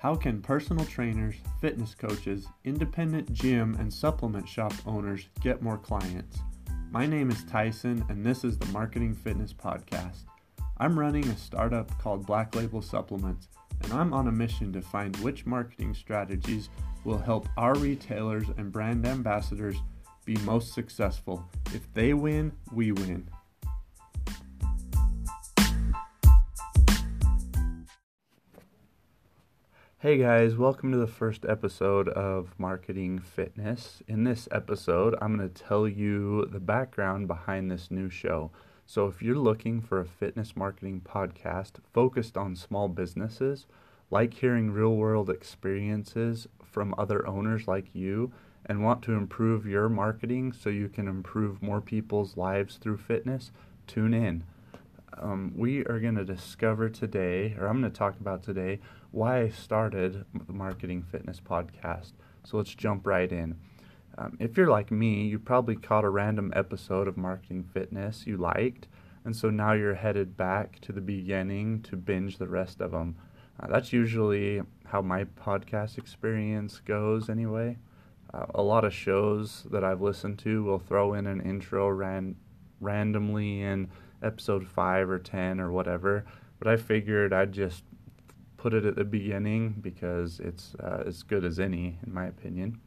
How can personal trainers, fitness coaches, independent gym, and supplement shop owners get more clients? My name is Tyson, and this is the Marketing Fitness Podcast. I'm running a startup called Black Label Supplements, and I'm on a mission to find which marketing strategies will help our retailers and brand ambassadors be most successful. If they win, we win. Hey guys, welcome to the first episode of Marketing Fitness. In this episode, I'm going to tell you the background behind this new show. So, if you're looking for a fitness marketing podcast focused on small businesses, like hearing real world experiences from other owners like you, and want to improve your marketing so you can improve more people's lives through fitness, tune in. Um, we are going to discover today, or I'm going to talk about today, why I started the Marketing Fitness podcast. So let's jump right in. Um, if you're like me, you probably caught a random episode of Marketing Fitness you liked, and so now you're headed back to the beginning to binge the rest of them. Uh, that's usually how my podcast experience goes, anyway. Uh, a lot of shows that I've listened to will throw in an intro ran- randomly in episode 5 or 10 or whatever, but I figured I'd just put it at the beginning because it's uh, as good as any, in my opinion.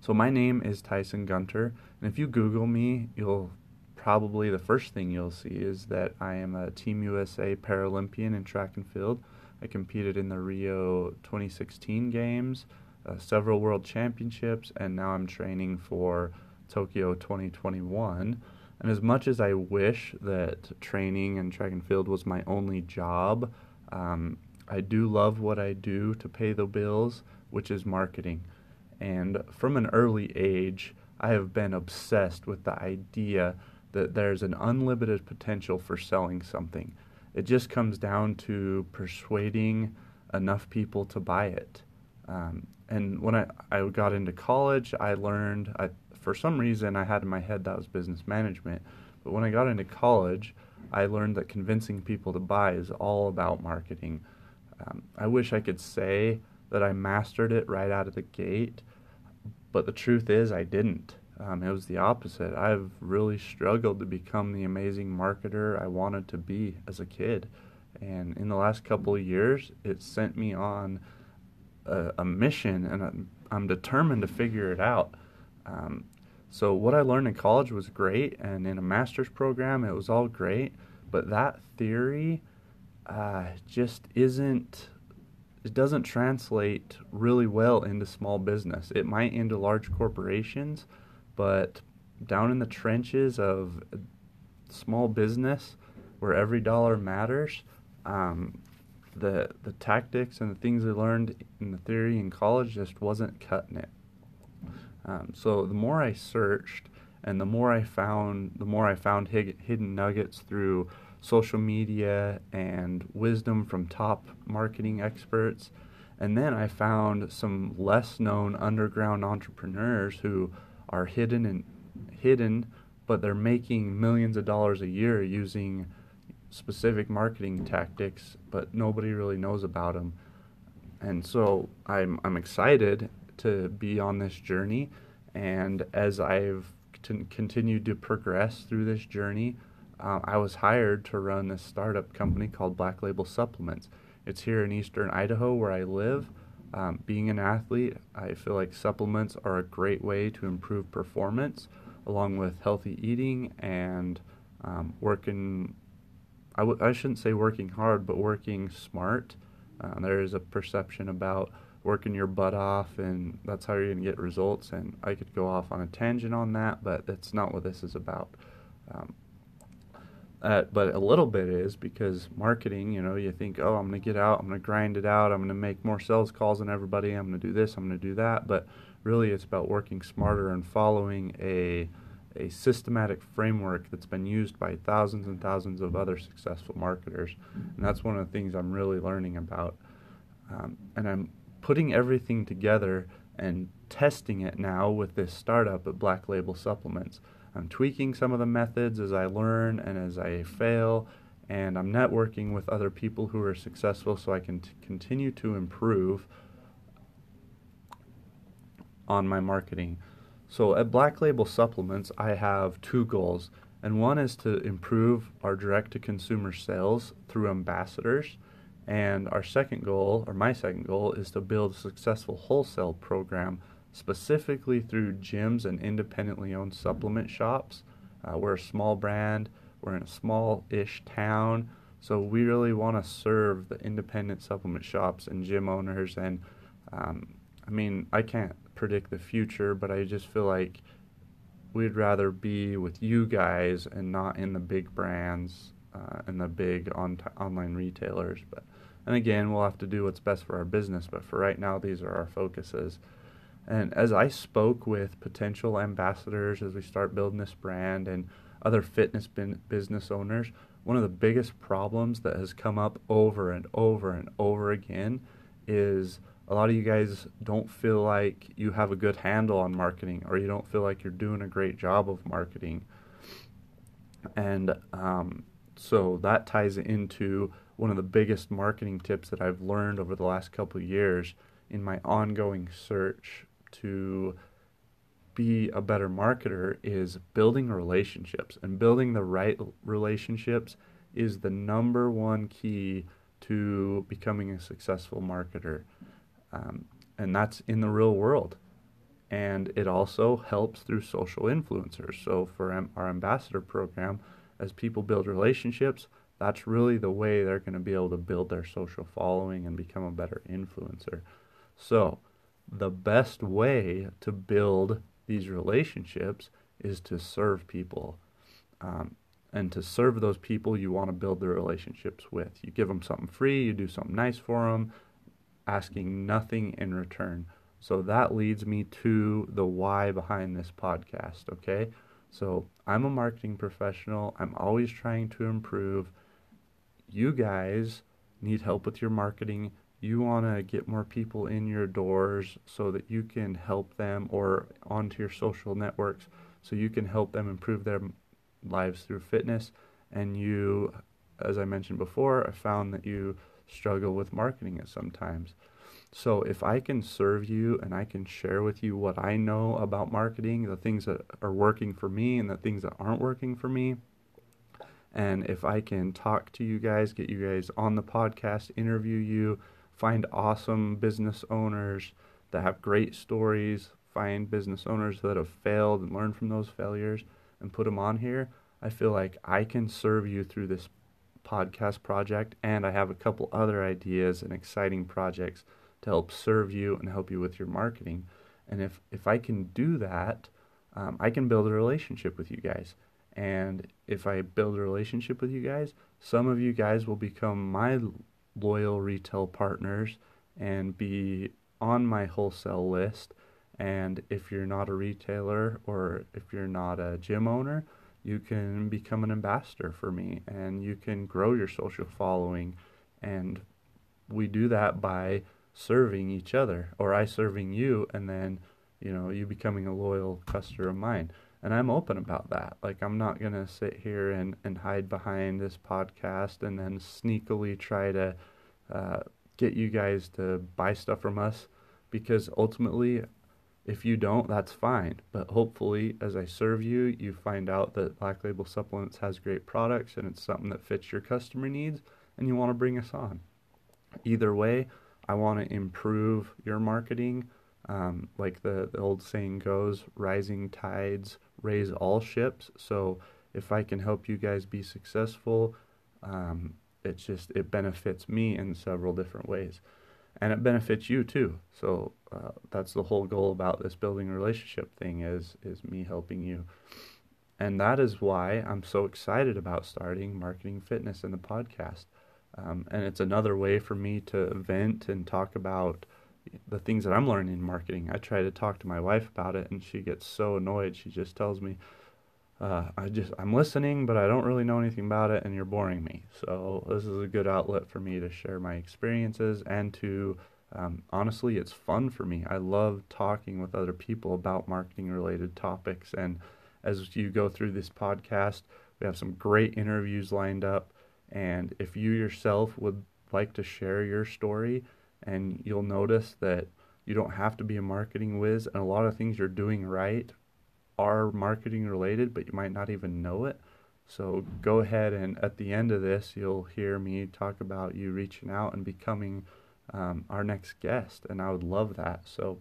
So, my name is Tyson Gunter, and if you Google me, you'll probably the first thing you'll see is that I am a Team USA Paralympian in track and field. I competed in the Rio 2016 games, uh, several world championships, and now I'm training for Tokyo 2021. And as much as I wish that training and track and field was my only job, um, I do love what I do to pay the bills, which is marketing. And from an early age, I have been obsessed with the idea that there's an unlimited potential for selling something. It just comes down to persuading enough people to buy it. Um, and when I, I got into college, I learned, I, for some reason, I had in my head that was business management. But when I got into college, I learned that convincing people to buy is all about marketing. Um, I wish I could say that I mastered it right out of the gate, but the truth is I didn't. Um, it was the opposite. I've really struggled to become the amazing marketer I wanted to be as a kid. And in the last couple of years, it sent me on a, a mission, and I'm, I'm, determined to figure it out. Um, so, what I learned in college was great, and in a master's program, it was all great. But that theory uh, just isn't it doesn't translate really well into small business. It might into large corporations, but down in the trenches of small business, where every dollar matters, um, the the tactics and the things I learned in the theory in college just wasn't cutting it. Um, so the more I searched, and the more I found, the more I found hidden nuggets through social media and wisdom from top marketing experts. And then I found some less known underground entrepreneurs who are hidden and hidden, but they're making millions of dollars a year using specific marketing tactics, but nobody really knows about them. And so I'm I'm excited to be on this journey, and as I've t- continued to progress through this journey, uh, I was hired to run this startup company called Black Label Supplements. It's here in eastern Idaho where I live. Um, being an athlete, I feel like supplements are a great way to improve performance, along with healthy eating and um, working. I w- I shouldn't say working hard, but working smart. Uh, there is a perception about working your butt off, and that's how you're going to get results. And I could go off on a tangent on that, but that's not what this is about. Um, uh, but a little bit is because marketing, you know, you think, oh, I'm going to get out, I'm going to grind it out, I'm going to make more sales calls than everybody, I'm going to do this, I'm going to do that. But really, it's about working smarter and following a a systematic framework that's been used by thousands and thousands of other successful marketers. And that's one of the things I'm really learning about. Um, and I'm putting everything together and testing it now with this startup at Black Label Supplements. I'm tweaking some of the methods as I learn and as I fail, and I'm networking with other people who are successful so I can t- continue to improve on my marketing. So at Black Label Supplements, I have two goals, and one is to improve our direct to consumer sales through ambassadors. And our second goal, or my second goal, is to build a successful wholesale program specifically through gyms and independently owned supplement shops. Uh, we're a small brand, we're in a small ish town, so we really want to serve the independent supplement shops and gym owners. And um, I mean, I can't predict the future, but I just feel like we'd rather be with you guys and not in the big brands uh, and the big on t- online retailers. But and again, we'll have to do what's best for our business. But for right now, these are our focuses. And as I spoke with potential ambassadors as we start building this brand and other fitness bin- business owners, one of the biggest problems that has come up over and over and over again is a lot of you guys don't feel like you have a good handle on marketing or you don't feel like you're doing a great job of marketing. And um, so that ties into one of the biggest marketing tips that I've learned over the last couple of years in my ongoing search to be a better marketer is building relationships. And building the right relationships is the number one key to becoming a successful marketer. Um, and that's in the real world. And it also helps through social influencers. So, for our ambassador program, as people build relationships, that's really the way they're going to be able to build their social following and become a better influencer. So, the best way to build these relationships is to serve people. Um, and to serve those people you want to build the relationships with. You give them something free, you do something nice for them, asking nothing in return. So that leads me to the why behind this podcast, okay? So I'm a marketing professional. I'm always trying to improve. You guys need help with your marketing. You want to get more people in your doors so that you can help them or onto your social networks so you can help them improve their lives through fitness. And you, as I mentioned before, I found that you struggle with marketing it sometimes. So if I can serve you and I can share with you what I know about marketing, the things that are working for me and the things that aren't working for me, and if I can talk to you guys, get you guys on the podcast, interview you, find awesome business owners that have great stories, find business owners that have failed and learn from those failures and put them on here, I feel like I can serve you through this podcast project, and I have a couple other ideas and exciting projects to help serve you and help you with your marketing. And if if I can do that, um, I can build a relationship with you guys. And if I build a relationship with you guys, some of you guys will become my loyal retail partners and be on my wholesale list. And if you're not a retailer or if you're not a gym owner, you can become an ambassador for me and you can grow your social following. And we do that by serving each other or I serving you and then, you know, you becoming a loyal customer of mine. And I'm open about that. Like, I'm not going to sit here and, and hide behind this podcast and then sneakily try to uh, get you guys to buy stuff from us because ultimately if you don't, that's fine. But hopefully, as I serve you, you find out that Black Label Supplements has great products and it's something that fits your customer needs and you want to bring us on. Either way, I want to improve your marketing. Um, like the, the old saying goes, rising tides raise all ships. So if I can help you guys be successful, um, it's just, it benefits me in several different ways and it benefits you too. So uh, that's the whole goal about this building relationship thing is is me helping you, and that is why I'm so excited about starting marketing fitness in the podcast. Um, and it's another way for me to vent and talk about the things that I'm learning in marketing. I try to talk to my wife about it, and she gets so annoyed. She just tells me, uh, I just I'm listening, but I don't really know anything about it, and you're boring me. So this is a good outlet for me to share my experiences and to um, honestly, it's fun for me. I love talking with other people about marketing related topics, and as you go through this podcast, we have some great interviews lined up, And if you yourself would like to share your story, and you'll notice that you don't have to be a marketing whiz, and a lot of things you're doing right are marketing related, but you might not even know it. So go ahead and at the end of this, you'll hear me talk about you reaching out and becoming um, our next guest, and I would love that. So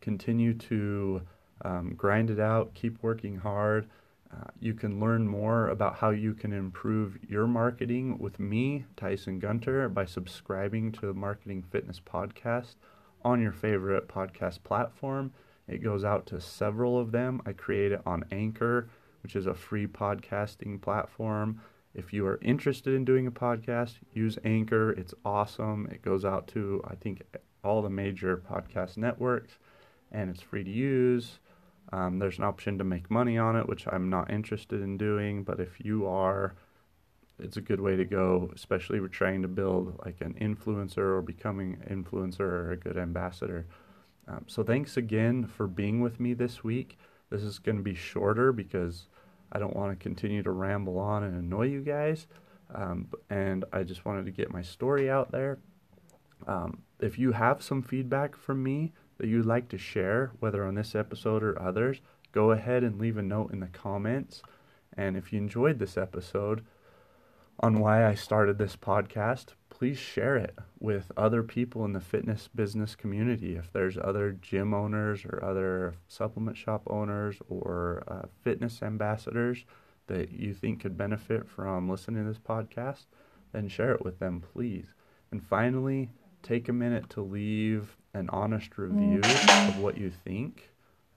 continue to um, grind it out, keep working hard. Uh, you can learn more about how you can improve your marketing with me, Tyson Gunter, by subscribing to the Marketing Fitness Podcast on your favorite podcast platform. It goes out to several of them. I create it on Anchor, which is a free podcasting platform. If you are interested in doing a podcast, use Anchor. It's awesome. It goes out to, I think, all the major podcast networks, and it's free to use. Um, there's an option to make money on it, which I'm not interested in doing. But if you are, it's a good way to go, especially if we're trying to build like an influencer or becoming influencer or a good ambassador. Um, so thanks again for being with me this week. This is going to be shorter because I don't want to continue to ramble on and annoy you guys. Um, and I just wanted to get my story out there. Um, if you have some feedback from me, that you'd like to share, whether on this episode or others, go ahead and leave a note in the comments. And if you enjoyed this episode on why I started this podcast, please share it with other people in the fitness business community. If there's other gym owners or other supplement shop owners or uh, fitness ambassadors that you think could benefit from listening to this podcast, then share it with them, please. And finally, take a minute to leave an honest review of what you think.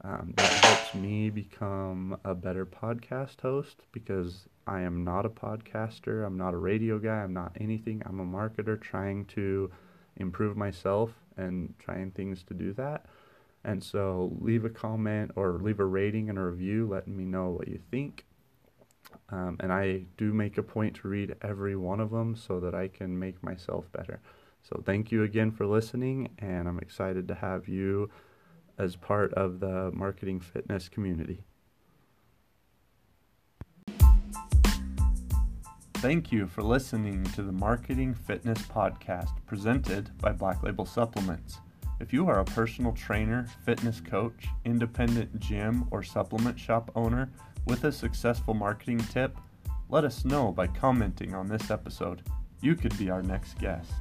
Um, that helps me become a better podcast host because I am not a podcaster. I'm not a radio guy. I'm not anything. I'm a marketer trying to improve myself and trying things to do that. And so leave a comment or leave a rating and a review letting me know what you think. Um, and I do make a point to read every one of them so that I can make myself better. So thank you again for listening, and I'm excited to have you as part of the marketing fitness community. Thank you for listening to the Marketing Fitness Podcast presented by Black Label Supplements. If you are a personal trainer, fitness coach, independent gym, or supplement shop owner with a successful marketing tip, let us know by commenting on this episode. You could be our next guest.